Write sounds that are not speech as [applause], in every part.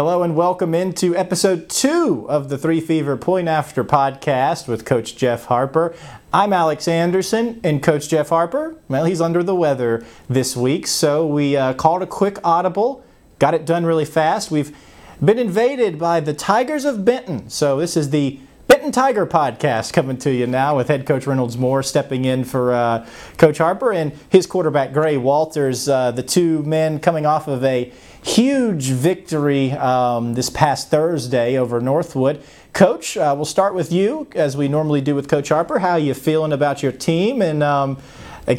Hello and welcome into episode two of the Three Fever Point After podcast with Coach Jeff Harper. I'm Alex Anderson, and Coach Jeff Harper, well, he's under the weather this week, so we uh, called a quick audible, got it done really fast. We've been invaded by the Tigers of Benton, so this is the Benton Tiger podcast coming to you now with head coach Reynolds Moore stepping in for uh, Coach Harper and his quarterback Gray Walters, uh, the two men coming off of a huge victory um, this past Thursday over Northwood. Coach, uh, we'll start with you as we normally do with Coach Harper. How are you feeling about your team and um,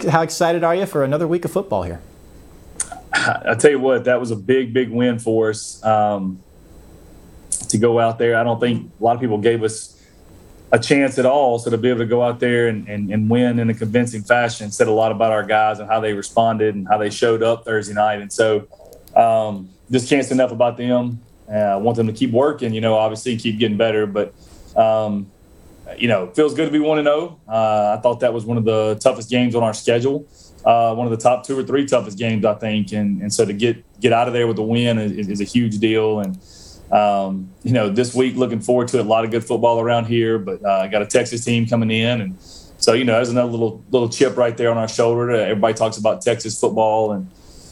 how excited are you for another week of football here? I tell you what, that was a big, big win for us um, to go out there. I don't think a lot of people gave us a chance at all. So to be able to go out there and, and, and win in a convincing fashion said a lot about our guys and how they responded and how they showed up Thursday night. And so um, just can't say enough about them. Uh, I want them to keep working, you know, obviously keep getting better. But, um, you know, feels good to be 1 0. Uh, I thought that was one of the toughest games on our schedule. Uh, one of the top two or three toughest games, I think. And, and so to get get out of there with a win is, is a huge deal. And, um, you know, this week looking forward to. A lot of good football around here, but uh, I got a Texas team coming in. And so, you know, there's another little little chip right there on our shoulder. Everybody talks about Texas football. And,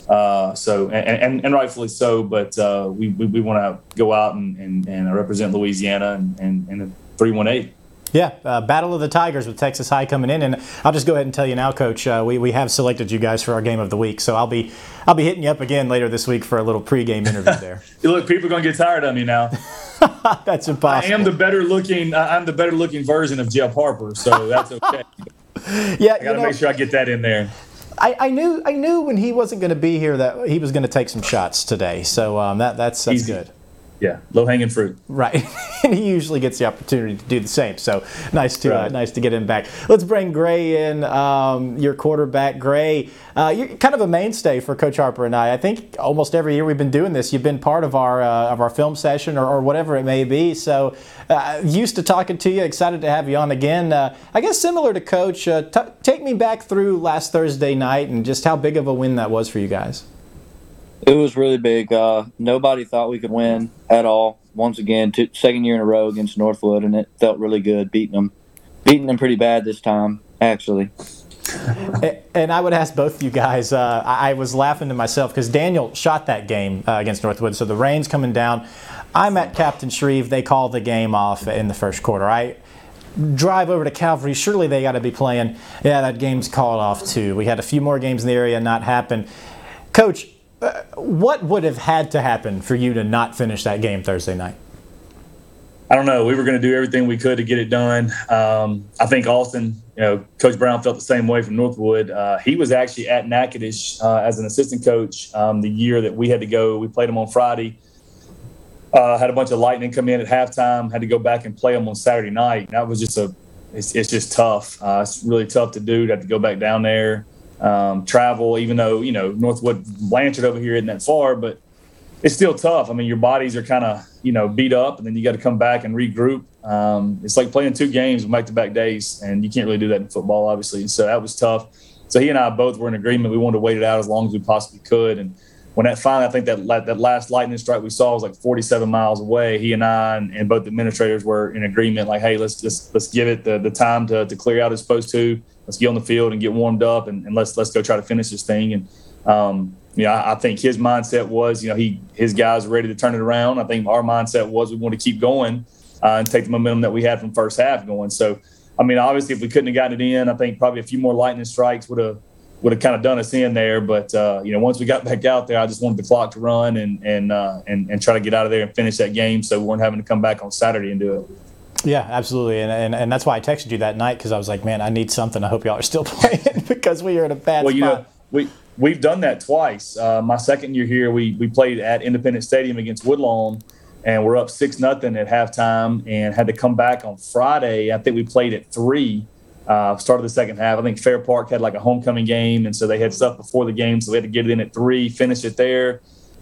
uh, so and, and, and, rightfully so, but uh, we, we, we want to go out and, and, and, represent Louisiana and, and, and 318. Yeah, uh, Battle of the Tigers with Texas High coming in, and I'll just go ahead and tell you now, Coach. Uh, we, we have selected you guys for our game of the week, so I'll be I'll be hitting you up again later this week for a little pregame interview [laughs] there. Look, people are gonna get tired of me now. [laughs] that's impossible. I am the better looking. I'm the better looking version of Jeff Harper, so that's okay. [laughs] yeah, I got to make sure I get that in there. I, I, knew I knew when he wasn't going to be here that he was going to take some shots today. So um, that that's that's Easy. good. Yeah, low hanging fruit. Right, [laughs] and he usually gets the opportunity to do the same. So nice to uh, right. uh, nice to get him back. Let's bring Gray in. Um, your quarterback, Gray. Uh, you're kind of a mainstay for Coach Harper and I. I think almost every year we've been doing this. You've been part of our uh, of our film session or, or, whatever it may be. So uh, used to talking to you. Excited to have you on again. Uh, I guess similar to Coach. T- take me back through last Thursday night and just how big of a win that was for you guys. It was really big. Uh, nobody thought we could win at all. Once again, two, second year in a row against Northwood, and it felt really good beating them, beating them pretty bad this time, actually. and I would ask both of you guys. Uh, I was laughing to myself because Daniel shot that game uh, against Northwood, so the rain's coming down. I'm at Captain Shreve. They call the game off in the first quarter. I drive over to Calvary. Surely they got to be playing. Yeah, that game's called off too. We had a few more games in the area not happen. Coach, what would have had to happen for you to not finish that game Thursday night? I don't know. We were going to do everything we could to get it done. Um, I think Austin, you know, Coach Brown felt the same way from Northwood. Uh, he was actually at Natchitoches uh, as an assistant coach um, the year that we had to go. We played him on Friday. Uh, had a bunch of lightning come in at halftime. Had to go back and play them on Saturday night. That was just a. It's, it's just tough. Uh, it's really tough to do. To have to go back down there um, travel, even though, you know, Northwood Blanchard over here isn't that far, but it's still tough. I mean, your bodies are kind of, you know, beat up and then you got to come back and regroup. Um, it's like playing two games back to back days, and you can't really do that in football, obviously. And so that was tough. So he and I both were in agreement. We wanted to wait it out as long as we possibly could. And when that finally, I think that that last lightning strike we saw was like 47 miles away. He and I and, and both administrators were in agreement, like, hey, let's just let's give it the, the time to, to clear out as supposed to let's get on the field and get warmed up and, and let's let's go try to finish this thing. And um, you know, I, I, think his mindset was, you know, he his guys ready to turn it around. I think our mindset was we want to keep going uh, and take the momentum that we had from first half going. So, I mean, obviously, if we couldn't have gotten it in, I think probably a few more lightning strikes would have would have kind of done us in there. But uh, you know, once we got back out there, I just wanted the clock to run and and uh, and and try to get out of there and finish that game, so we weren't having to come back on Saturday and do it. Yeah, absolutely, and, and and that's why I texted you that night because I was like, man, I need something. I hope y'all are still [laughs] playing because we are in a bad well, spot. You know, we we've done that twice. Uh, my second year here, we we played at Independence Stadium against Woodlawn, and we're up six nothing at halftime, and had to come back on Friday. I think we played at three. Uh, started the second half. I think Fair Park had like a homecoming game, and so they had stuff before the game, so we had to get it in at three, finish it there.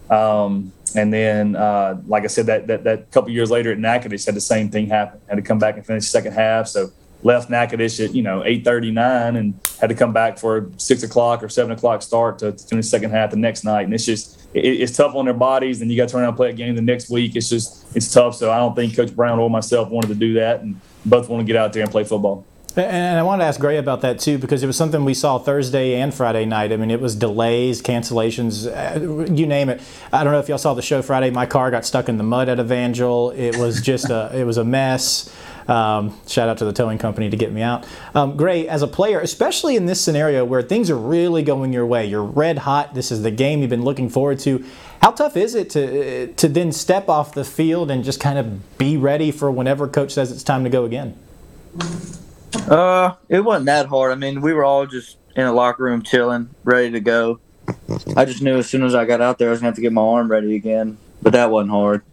Um, and then, uh, like I said, that that, that couple years later at Natchitoches had the same thing happen. Had to come back and finish the second half. So left Natchitoches at you know eight thirty nine and had to come back for a six o'clock or seven o'clock start to finish the second half the next night. And it's just it, it's tough on their bodies. And you got to turn around and play a game the next week. It's just it's tough. So I don't think Coach Brown or myself wanted to do that, and both want to get out there and play football. And I wanted to ask Gray about that too, because it was something we saw Thursday and Friday night. I mean, it was delays, cancellations, uh, you name it. I don't know if y'all saw the show Friday. My car got stuck in the mud at Evangel. It was just a, it was a mess. Um, shout out to the towing company to get me out. Um, Gray, as a player, especially in this scenario where things are really going your way, you're red hot. This is the game you've been looking forward to. How tough is it to to then step off the field and just kind of be ready for whenever coach says it's time to go again? Uh, it wasn't that hard. I mean, we were all just in a locker room chilling, ready to go. I just knew as soon as I got out there, I was gonna have to get my arm ready again. But that wasn't hard.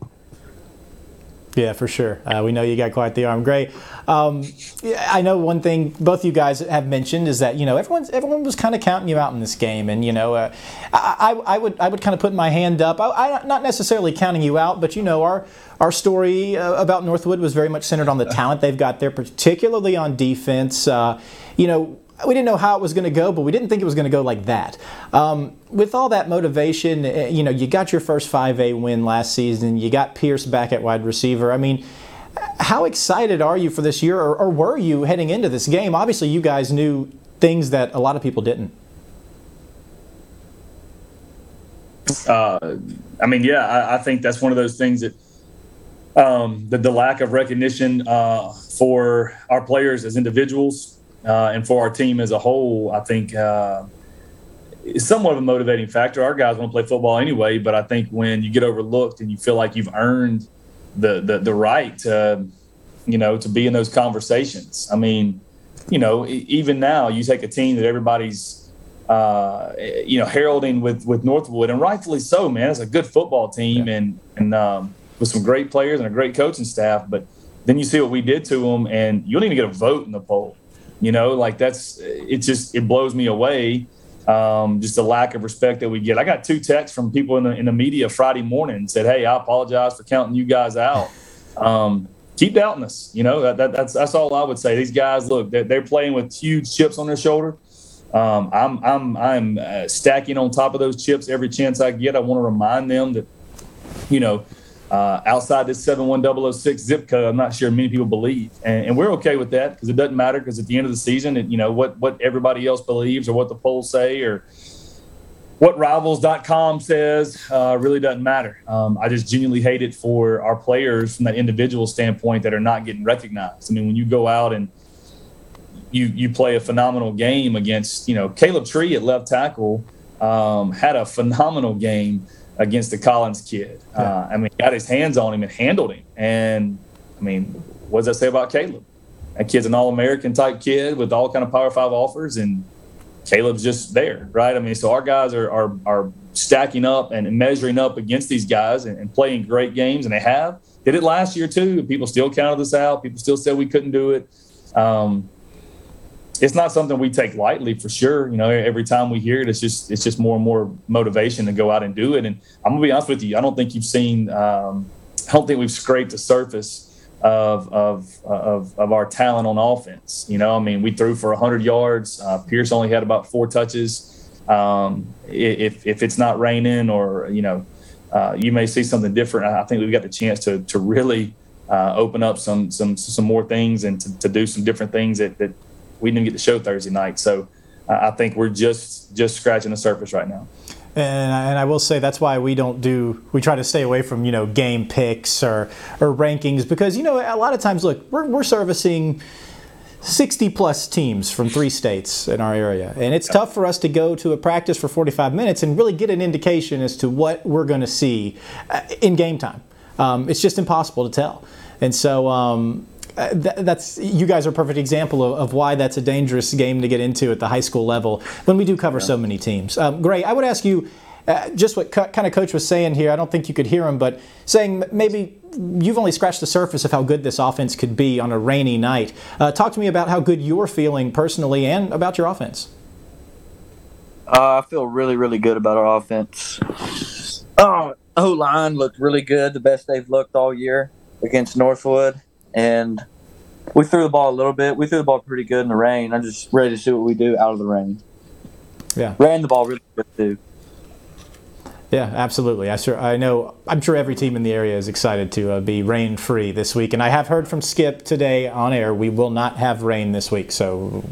Yeah, for sure. Uh, we know you got quite the arm. Great. Um, I know one thing both you guys have mentioned is that you know everyone's everyone was kind of counting you out in this game, and you know uh, I, I, would I would kind of put my hand up. I, I, not necessarily counting you out, but you know our our story uh, about Northwood was very much centered on the talent they've got there, particularly on defense. Uh, you know we didn't know how it was going to go, but we didn't think it was going to go like that. Um, with all that motivation, eh, you know, you got your first 5A win last season. You got Pierce back at wide receiver. I mean, how excited are you for this year, or, or were you heading into this game? Obviously, you guys knew things that a lot of people didn't. Uh, I mean, yeah, I, I, think that's one of those things that um, the, the lack of recognition uh, for our players as individuals uh, and for our team as a whole, I think uh, is somewhat of a motivating factor. Our guys want to play football anyway, but I think when you get overlooked and you feel like you've earned the the, the right to, you know, to be in those conversations. I mean, you know, even now you take a team that everybody's, uh, you know, heralding with with Northwood, and rightfully so, man. It's a good football team, yeah. and and um, with some great players and a great coaching staff, but then you see what we did to them, and you don't even get a vote in the poll. You know, like that's it. Just it blows me away. Um, just the lack of respect that we get. I got two texts from people in the in the media Friday morning said, "Hey, I apologize for counting you guys out." Um, keep doubting us. You know, that, that, that's that's all I would say. These guys, look, they're, they're playing with huge chips on their shoulder. Um, I'm I'm I'm uh, stacking on top of those chips every chance I get. I want to remind them that, you know, uh, outside this 71006 zip code, I'm not sure many people believe. And, and we're okay with that because it doesn't matter because at the end of the season, it, you know, what, what everybody else believes or what the polls say or what rivals.com says uh, really doesn't matter. Um, I just genuinely hate it for our players from that individual standpoint that are not getting recognized. I mean, when you go out and you, you play a phenomenal game against, you know, Caleb Tree at left tackle um, had a phenomenal game against the Collins kid. Yeah. Uh, I mean, got his hands on him and handled him. And I mean, what does that say about Caleb? That kid's an all-American type kid with all kind of Power Five offers, and Caleb's just there, right? I mean, so our guys are are, are stacking up and measuring up against these guys and, and playing great games, and they have. Did it last year too. People still counted us out. People still said we couldn't do it. Um, it's not something we take lightly for sure. You know, every time we hear it, it's just it's just more and more motivation to go out and do it. And I'm gonna be honest with you, I don't think you've seen, um, I don't think we've scraped the surface of of of of our talent on offense. You know, I mean, we threw for 100 yards. Uh, Pierce only had about four touches. Um, if if it's not raining or you know, uh, you may see something different. I think we've got the chance to to really. Uh, open up some some some more things and to, to do some different things that, that we didn't get to show Thursday night. So uh, I think we're just just scratching the surface right now. And I, and I, will say that's why we don't do we try to stay away from you know game picks or or rankings because you know a lot of times look we're, we're servicing 60 plus teams from three states in our area and it's tough for us to go to a practice for 45 minutes and really get an indication as to what we're going to see uh, in game time um, it's just impossible to tell and so um, uh, that's you guys are a perfect example of, of, why that's a dangerous game to get into at the high school level when we do cover yeah. so many teams. Um, Gray, I would ask you uh, just what co- kind of coach was saying here. I don't think you could hear him, but saying maybe you've only scratched the surface of how good this offense could be on a rainy night. Uh, talk to me about how good you're feeling personally and about your offense. Uh, I feel really, really good about our offense. Oh, O line looked really good, the best they've looked all year against Northwood and we threw the ball a little bit. We threw the ball pretty good in the rain. I'm just ready to see what we do out of the rain. Yeah. Ran the ball really good too. Yeah, absolutely. I sure I know. I'm sure every team in the area is excited to uh, be rain free this week, and I have heard from Skip today on air. We will not have rain this week, so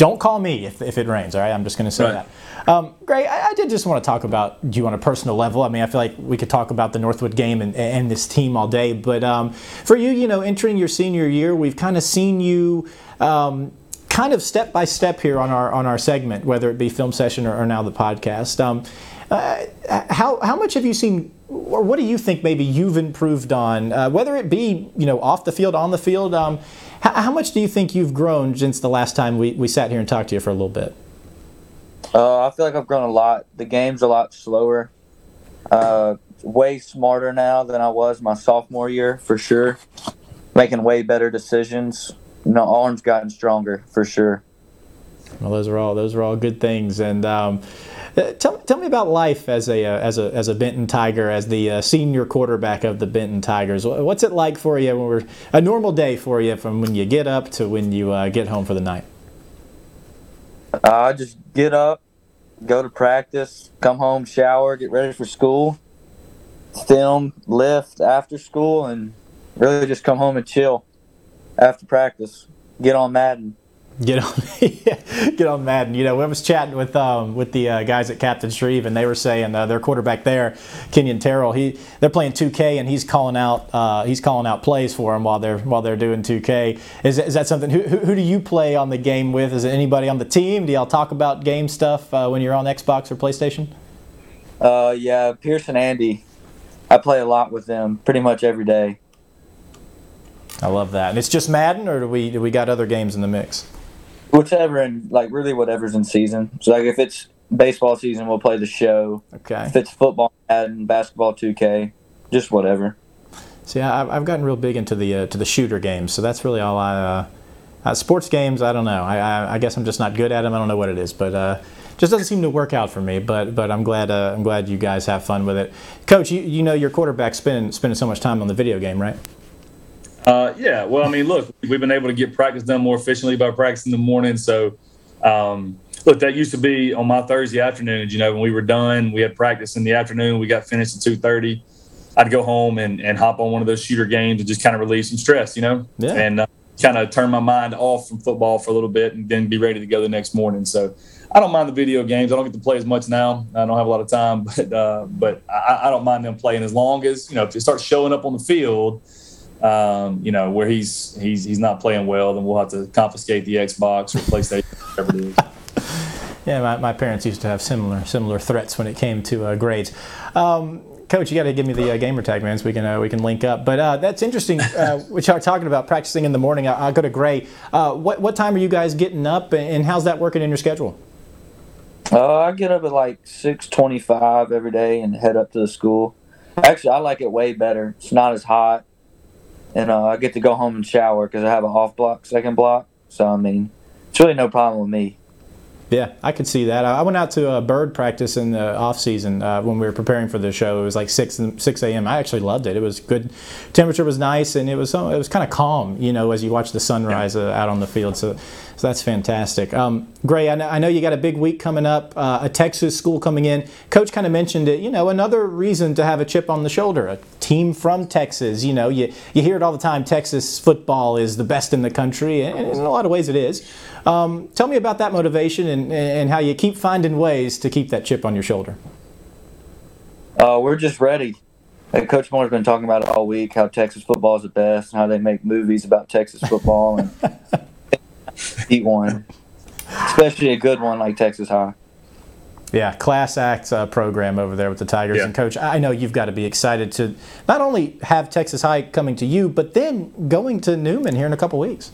don't call me if, if it rains. All right, I'm just going to say right. that. Um, Gray, I, I, did just want to talk about you on a personal level. I mean, I feel like we could talk about the Northwood game and, and this team all day, but um, for you, you know, entering your senior year, we've kind of seen you. Um, kind of step by step here on our on our segment, whether it be film session or, or now the podcast. Um, uh, how how much have you seen, or what do you think maybe you've improved on, uh, whether it be you know off the field, on the field? How, how, much do you think you've grown since the last time we, we sat here and talked to you for a little bit? Uh, I feel like I've grown a lot. The game's a lot slower. Uh, way smarter now than I was my sophomore year for sure. Making way better decisions. You know, arms gotten stronger for sure. Well, those are all those are all good things, and um, uh, tell, tell me about life as a uh, as a as a Benton Tiger, as the uh, senior quarterback of the Benton Tigers. What's it like for you when we're a normal day for you from when you get up to when you uh, get home for the night? I just get up, go to practice, come home, shower, get ready for school, film, lift after school, and really just come home and chill after practice. Get on Madden get on [laughs] get on Madden. You know, I was chatting with um, with the uh, guys at Captain Shreve, and they were saying uh, their quarterback there, Kenyon Terrell. He they're playing 2K, and he's calling out uh, he's calling out plays for them while they're while they're doing 2K. Is, is that something? Who, who, who do you play on the game with? Is it anybody on the team? Do y'all talk about game stuff uh, when you're on Xbox or PlayStation? Uh, yeah, Pierce and Andy. I play a lot with them, pretty much every day. I love that. And it's just Madden, or do we do we got other games in the mix? Whichever and like really whatever's in season. So like if it's baseball season, we'll play the show. Okay. If it's football, and basketball, two K, just whatever. See, I've gotten real big into the uh, to the shooter games, so that's really all I. Uh, uh, sports games, I don't know. I, I, I, guess I'm just not good at them. I don't know what it is, but uh, just doesn't seem to work out for me. But but I'm glad uh, I'm glad you guys have fun with it. Coach, you, you know your quarterback spending spending so much time on the video game, right? Uh, yeah, well, I mean, look, we've been able to get practice done more efficiently by practicing in the morning. So, um, look, that used to be on my Thursday afternoons. You know, when we were done, we had practice in the afternoon. We got finished at two thirty. I'd go home and, and hop on one of those shooter games and just kind of relieve some stress, you know, yeah. and uh, kind of turn my mind off from football for a little bit and then be ready to go the next morning. So, I don't mind the video games. I don't get to play as much now. I don't have a lot of time, [laughs] but uh, but I, I don't mind them playing as long as you know if it starts showing up on the field um, you know, where he's he's he's not playing well, then we'll have to confiscate the Xbox or PlayStation, whatever it is. [laughs] Yeah, my, my parents used to have similar similar threats when it came to uh, grades. Um, Coach, you got to give me the uh, gamer tag, man, so we can uh, we can link up. But uh, that's interesting. Uh, [laughs] we are talking about practicing in the morning. I, will go to Gray. Uh, what what time are you guys getting up, and how's that working in your schedule? Uh, I get up at like six twenty-five every day and head up to the school. Actually, I like it way better. It's not as hot and uh, I get to go home and shower because I have an off block, second block. So I mean, it's really no problem with me. Yeah, I could see that. I went out to a Byrd practice in the off season uh, when we were preparing for the show. It was like six six a.m. I actually loved it. It was good. Temperature was nice, and it was it was kind of calm. You know, as you watch the sunrise uh, out on the field. So, so that's fantastic. Um, Gray, I know, I know, you got a big week coming up. Uh, a Texas school coming in. Coach kind of mentioned it. You know, another reason to have a chip on the shoulder. A team from Texas. You know, you you hear it all the time. Texas football is the best in the country, and in a lot of ways it is. Um, tell me about that motivation and, and how you keep finding ways to keep that chip on your shoulder. Uh, we're just ready. And Coach Moore's been talking about it all week how Texas football is the best and how they make movies about Texas football and [laughs] eat one, especially a good one like Texas High. Yeah, class act uh, program over there with the Tigers. Yeah. And coach, I know you've got to be excited to not only have Texas High coming to you, but then going to Newman here in a couple weeks.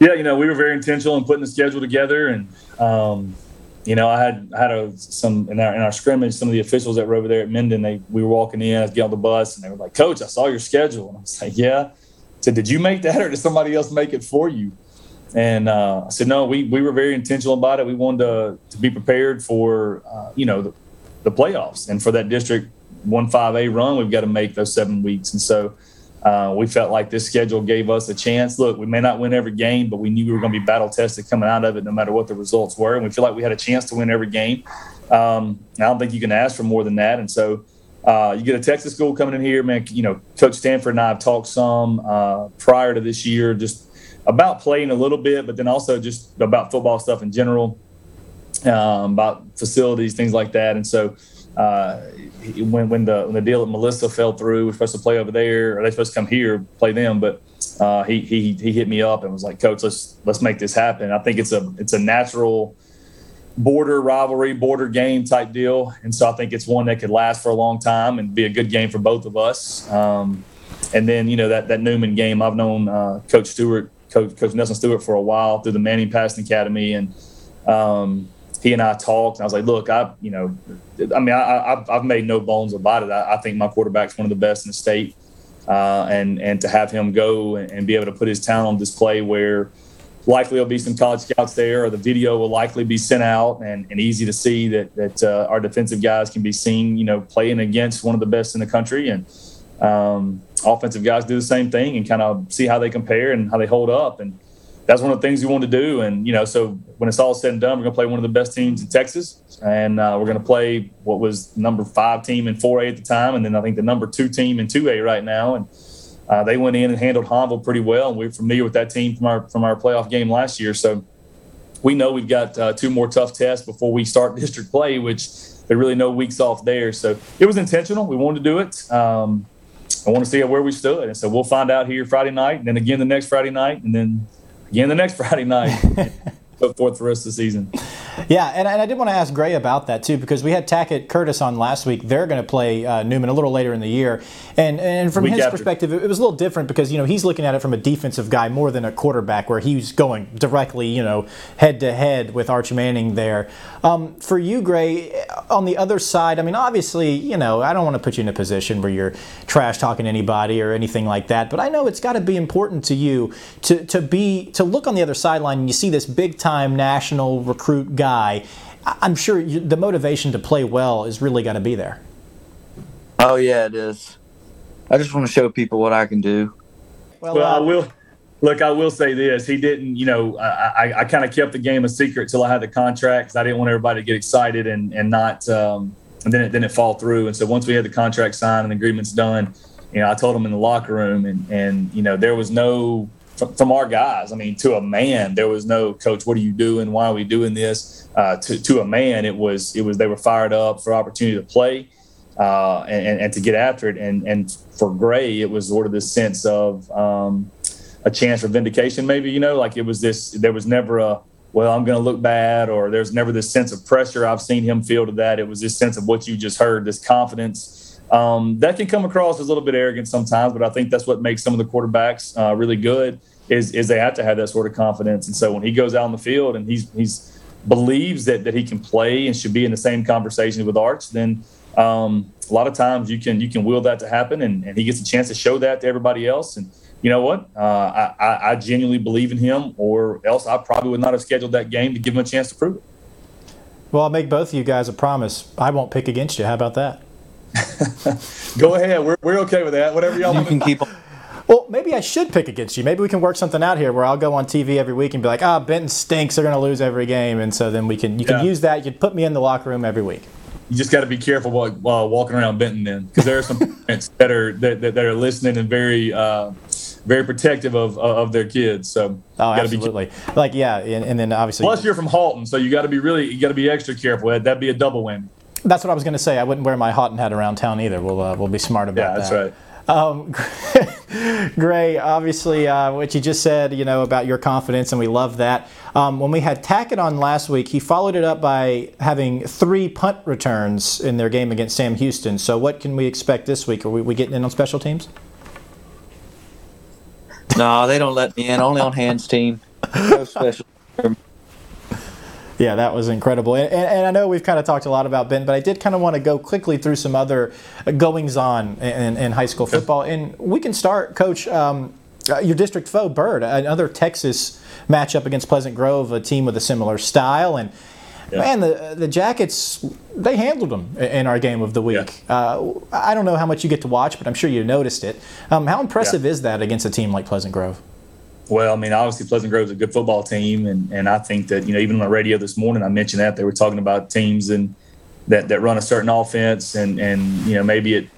Yeah, you know, we were very intentional in putting the schedule together, and um, you know, I had I had a, some in our in our scrimmage. Some of the officials that were over there at Minden, they we were walking in, I was getting on the bus, and they were like, "Coach, I saw your schedule," and I was like, "Yeah." I said, "Did you make that, or did somebody else make it for you?" And uh, I said, "No, we we were very intentional about it. We wanted to to be prepared for uh, you know the, the playoffs and for that district one five A run. We've got to make those seven weeks, and so." uh, we felt like this schedule gave us a chance. Look, we may not win every game, but we knew we were going to be battle tested coming out of it, no matter what the results were. And we feel like we had a chance to win every game. Um, I don't think you can ask for more than that. And so uh, you get a Texas school coming in here, man. You know, Coach Stanford and I have talked some uh, prior to this year, just about playing a little bit, but then also just about football stuff in general, um, about facilities, things like that. And so uh, when when the when the deal at Melissa fell through, we're supposed to play over there, or they supposed to come here play them, but uh, he he he hit me up and was like, "Coach, let's let's make this happen." I think it's a it's a natural border rivalry, border game type deal, and so I think it's one that could last for a long time and be a good game for both of us. Um, and then you know that that Newman game, I've known uh, Coach Stewart, Coach, Coach Nelson Stewart for a while through the Manning Passing Academy, and um, he and I talked, and I was like, "Look, I, you know, I mean, I, have made no bones about it. I, I, think my quarterback's one of the best in the state, uh, and and to have him go and, and, be able to put his talent on display, where likely there'll be some college scouts there, or the video will likely be sent out, and, and easy to see that that uh, our defensive guys can be seen, you know, playing against one of the best in the country, and um, offensive guys do the same thing, and kind of see how they compare and how they hold up, and that's one of the things we want to do. And you know, so when it's all said and done, we're going to play one of the best teams in Texas, and uh, we're going to play what was number five team in 4A at the time, and then I think the number two team in 2A right now. And uh, they went in and handled Hahnville pretty well, and we're familiar with that team from our from our playoff game last year. So we know we've got uh, two more tough tests before we start [laughs] district play, which there really no weeks off there. So it was intentional. We wanted to do it. Um, I want to see where we stood, and so we'll find out here Friday night, and then again the next Friday night, and then again the next [laughs] Friday night. Put forth the rest of the season. Yeah, and, and I did want to ask Gray about that too because we had Tackett Curtis on last week. They're going to play uh, Newman a little later in the year, and and from his after. perspective, it was a little different because you know he's looking at it from a defensive guy more than a quarterback, where he's going directly you know head to head with Arch Manning there. Um, for you, Gray, on the other side, I mean, obviously, you know, I don't want to put you in a position where you're trash talking anybody or anything like that, but I know it's got to be important to you to to be to look on the other sideline and you see this big time time national recruit guy, I'm sure you, the motivation to play well is really going to be there. Oh yeah, it is. I just want to show people what I can do. Well, well uh, I will. Look, I will say this: he didn't. You know, I, I, I kind of kept the game a secret till I had the contract because I didn't want everybody to get excited and and not, um, and then it then it fall through. And so once we had the contract signed and the agreements done, you know, I told him in the locker room, and and you know, there was no from, from, our guys. I mean, to a man, there was no coach. What are you doing? Why are we doing this? Uh, to to a man, it was it was they were fired up for opportunity to play uh, and, and to get after it. And and for Gray, it was sort of this sense of um, a chance for vindication. Maybe you know, like it was this. There was never a well, I'm going to look bad, or there's never this sense of pressure I've seen him feel to that. It was this sense of what you just heard, this confidence. Um, that can come across as a little bit arrogant sometimes, but I think that's what makes some of the quarterbacks uh, really good is is they have to have that sort of confidence. And so when he goes out on the field and he's he's believes that that he can play and should be in the same conversation with Arch, then um, a lot of times you can you can will that to happen, and, and he gets a chance to show that to everybody else. And you know what? Uh, I, I genuinely believe in him, or else I probably would not have scheduled that game to give him a chance to prove it. Well, I'll make both of you guys a promise. I won't pick against you. How about that? [laughs] Go ahead. We're, we're okay with that. Whatever y'all you can keep. Well, maybe I should pick against you. Maybe we can work something out here where I'll go on TV every week and be like, "Ah, oh, Benton stinks. They're going to lose every game," and so then we can you can use that. You can put me in the locker room every week. You just got to be careful while, while, walking around Benton then, because there are some [laughs] parents that are that, that, are listening and very. Uh, very protective of of their kids. So oh, absolutely. Be, like yeah, and, and, then obviously. Plus, you're from Haughton, so you got to be really you got to be extra careful. That'd be a double whammy. That's what I was going to say. I wouldn't wear my Haughton hat around town either. We'll uh, we'll be smart about that. Yeah, that's that. right. Um, [laughs] Gray, obviously, uh, what you just said, you know, about your confidence, and we love that. Um, when we had Tackett on last week, he followed it up by having three punt returns in their game against Sam Houston. So, what can we expect this week? Are we, we getting in on special teams? No, they don't let me in. Only on hands team. No [laughs] special. Yeah, that was incredible. And, and, I know we've kind of talked a lot about Ben, but I did kind of want to go quickly through some other goings on in, in high school football. And we can start, Coach. Um, uh, your district foe, Byrd, another Texas matchup against Pleasant Grove, a team with a similar style. And Yeah. Man, the the Jackets they handled them in our game of the week. Yeah. Uh, I don't know how much you get to watch, but I'm sure you noticed it. Um, how impressive yeah. is that against a team like Pleasant Grove? Well, I mean, obviously Pleasant Grove is a good football team, and, and I think that you know even on the radio this morning I mentioned that they were talking about teams and that that run a certain offense, and and you know maybe it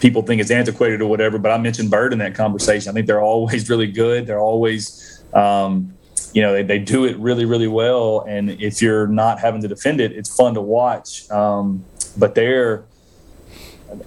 people think it's antiquated or whatever, but I mentioned Byrd in that conversation. I think they're [laughs] always really good. They're always um, you know, they, they do it really, really well. And if you're not having to defend it, it's fun to watch. Um, but they're,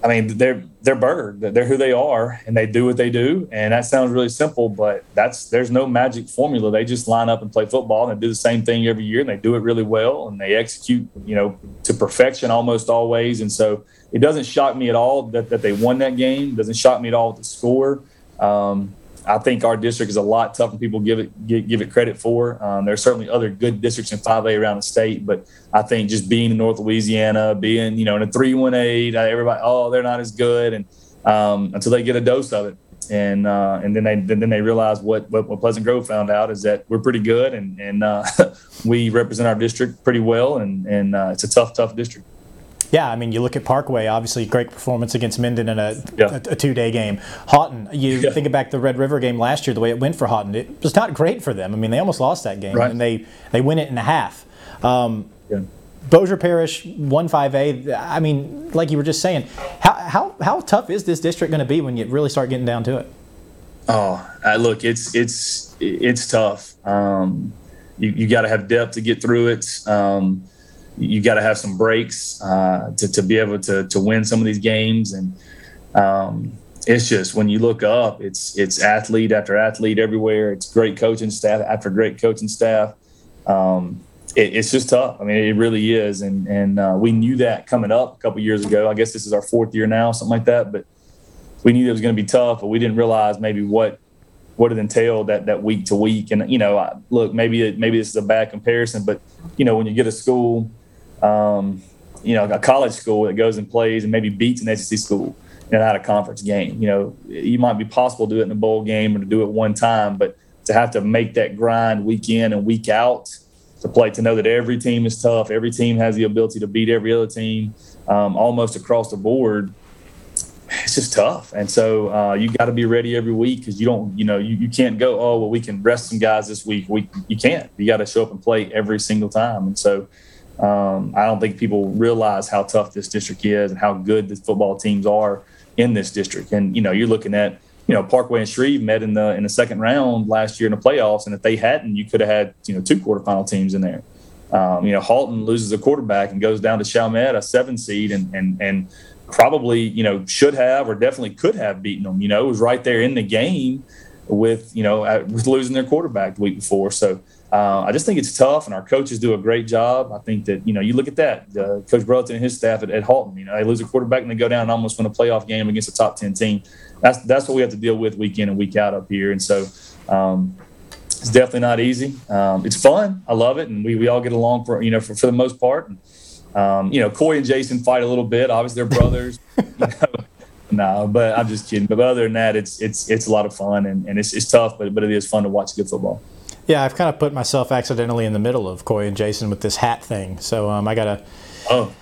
I mean, they're they're Byrd. They're who they are, and they do what they do. And that sounds really simple, but that's there's no magic formula. They just line up and play football, and they do the same thing every year, and they do it really well, and they execute, you know, to perfection almost always. And so it doesn't shock me at all that, that they won that game. It doesn't shock me at all with the score. Um, I think our district is a lot tougher than people give it give, give it credit for. Um, there are certainly other good districts in 5A around the state, but I think just being in North Louisiana, being you know in a 318, uh, everybody oh they're not as good, and um, until they get a dose of it, and uh, and then they then they realize what, what, what Pleasant Grove found out is that we're pretty good, and and uh, [laughs] we represent our district pretty well, and and uh, it's a tough tough district. Yeah, I mean, you look at Parkway, obviously great performance against Minden in a, yeah. a, a two-day game. Haughton, you yeah. think back the Red River game last year, the way it went for Haughton, it was not great for them. I mean, they almost lost that game, right. and they they win it in a half. Um, yeah. Bossier Parish one five A. I mean, like you were just saying, how how how tough is this district going to be when you really start getting down to it? Oh, uh, look, it's it's it's tough. Um, you you got to have depth to get through it. Um, you got to have some breaks uh, to, to be able to, to win some of these games. And um, it's just when you look up, it's it's athlete after athlete everywhere. It's great coaching staff after great coaching staff. Um, it, it's just tough. I mean, it really is. And and uh, we knew that coming up a couple years ago. I guess this is our fourth year now, something like that. But we knew it was going to be tough, but we didn't realize maybe what what it entailed that that week to week. And you know, look, maybe it, maybe this is a bad comparison, but you know, when you get a school um, you know, a college school that goes and plays and maybe beats an SEC school and in a conference game. You know, you might be possible to do it in a bowl game or to do it one time, but to have to make that grind week in and week out to play, to know that every team is tough, every team has the ability to beat every other team um, almost across the board. It's just tough, and so uh, you got to be ready every week because you don't, you know, you, you can't go. Oh well, we can rest some guys this week. We you can't. You got to show up and play every single time, and so um, I don't think people realize how tough this district is and how good the football teams are in this district. And you know, you're looking at you know Parkway and Shreve met in the in the second round last year in the playoffs, and if they hadn't, you could have had you know two quarterfinal teams in there. Um, you know, Haughton loses a quarterback and goes down to Chalmette, a seven seed, and and and probably you know should have or definitely could have beaten them. You know, it was right there in the game with you know with losing their quarterback the week before. So uh, I just think it's tough, and our coaches do a great job. I think that you know you look at that, uh, Coach Burlington and his staff at, at, Haughton. You know they lose a quarterback and they go down and almost win a playoff game against a top ten team. That's that's what we have to deal with week in and week out up here, and so um, it's definitely not easy. Um, it's fun. I love it, and we, we all get along for you know for, for the most part. And, um, you know, Coy and Jason fight a little bit. Obviously, they're brothers. [laughs] you know, no, but I'm just kidding. But other than that, it's it's it's a lot of fun and, and it's, it's tough, but but it is fun to watch good football. Yeah, I've kind of put myself accidentally in the middle of Coy and Jason with this hat thing. So um, I gotta. Oh.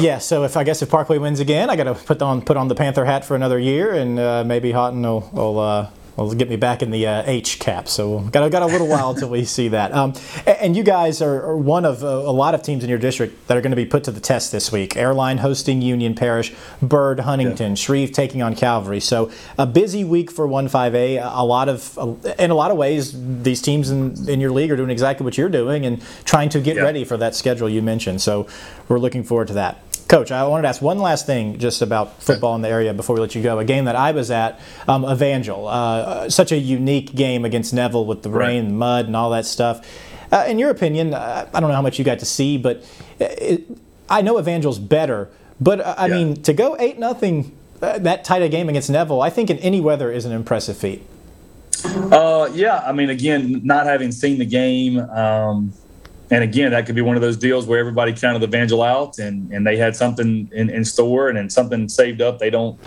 Yeah, so if I guess if Parkway wins again, I got to put on put on the Panther hat for another year, and uh, maybe Haughton will, will uh, will get me back in the uh, H cap. So got got a little while until we [laughs] see that. Um, and you guys are, are one of a, a, lot of teams in your district that are going to be put to the test this week. Airline hosting Union Parish, Byrd Huntington, yeah. Shreve taking on Calvary. So a busy week for 1-5A. A lot of in a lot of ways, these teams in, in your league are doing exactly what you're doing and trying to get yeah. ready for that schedule you mentioned. So we're looking forward to that. Coach, I wanted to ask one last thing just about football in the area before we let you go. A game that I was at, um, Evangel, uh, such a unique game against Neville with the right. rain, mud, and all that stuff. Uh, in your opinion, uh, I don't know how much you got to see, but it, I know Evangel's better. But uh, I yeah. mean, to go eight nothing uh, that tight a game against Neville, I think in any weather is an impressive feat. Uh, yeah, I mean, again, not having seen the game. Um, and again, that could be one of those deals where everybody counted the Evangel out and, and they had something in, in store and, and something saved up they don't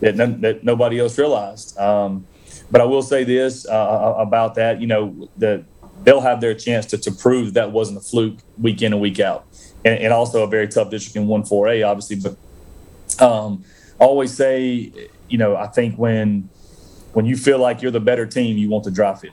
that, that nobody else realized. Um, but I will say this uh, uh, about that, you know, the they'll have their chance to, to prove that, wasn't a fluke week in and week out. And, and also a very tough district in 1 4A, obviously. But um, always say, you know, I think when when you feel like you're the better team, you want to drive it.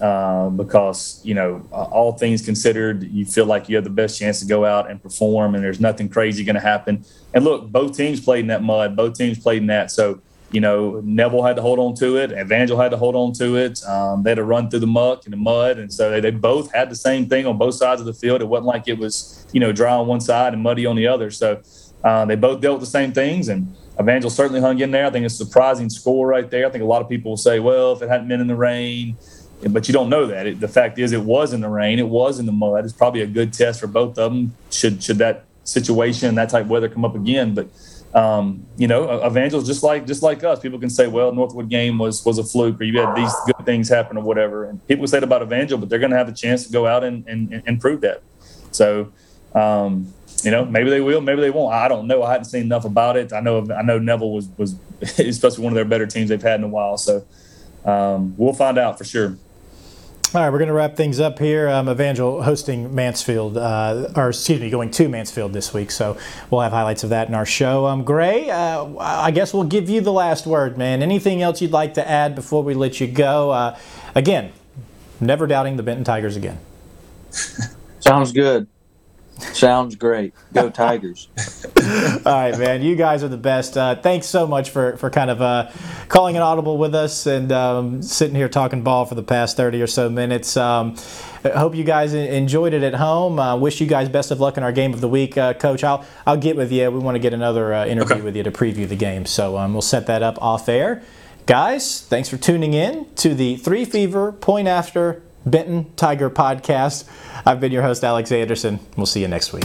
Uh, because you know all things considered, you feel like you have the best chance to go out and perform, and there's nothing crazy going to happen. And look, both teams played in that mud. Both teams played in that. So you know Neville had to hold on to it. Evangel had to hold on to it. Um, they had to run through the muck and the mud, and so they, they both had the same thing on both sides of the field. It wasn't like it was you know dry on one side and muddy on the other. So uh, they both dealt with the same things and. Evangel certainly hung in there. I think it's a surprising score right there. I think a lot of people will say, well, if it hadn't been in the rain, but you don't know that. It, the fact is, it was in the rain, it was in the mud. It's probably a good test for both of them. Should should that situation, that type of weather come up again? But um, you know, Evangel's just like just like us. People can say, well, Northwood game was was a fluke, or you had these good things happen, or whatever. And people say about Evangel, but they're going to have a chance to go out and and, and prove that. So. Um, you know, maybe they will, maybe they won't. I don't know. I hadn't seen enough about it. I know, I know Neville was was [laughs] especially one of their better teams they've had in a while. So um, we'll find out for sure. All right, we're going to wrap things up here. Um, Evangel hosting Mansfield, uh, or excuse me, going to Mansfield this week. So we'll have highlights of that in our show. Um, Gray, uh, I guess we'll give you the last word, man. Anything else you'd like to add before we let you go? Uh, again, never doubting the Benton Tigers again. [laughs] Sounds good. Sounds great. Go [laughs] Tigers. All right, man. You guys are the best. Uh, thanks so much for, for kind of uh, calling an audible with us and um, sitting here talking ball for the past 30 or so minutes. Um, I hope you guys enjoyed it at home. Uh, wish you guys best of luck in our game of the week, uh, Coach. I'll I'll get with you. We want to get another uh, interview okay. with you to preview the game, so um, we'll set that up off air. Guys, thanks for tuning in to the Three Fever Point After Benton Tiger podcast. I've been your host, Alex Anderson. We'll see you next week.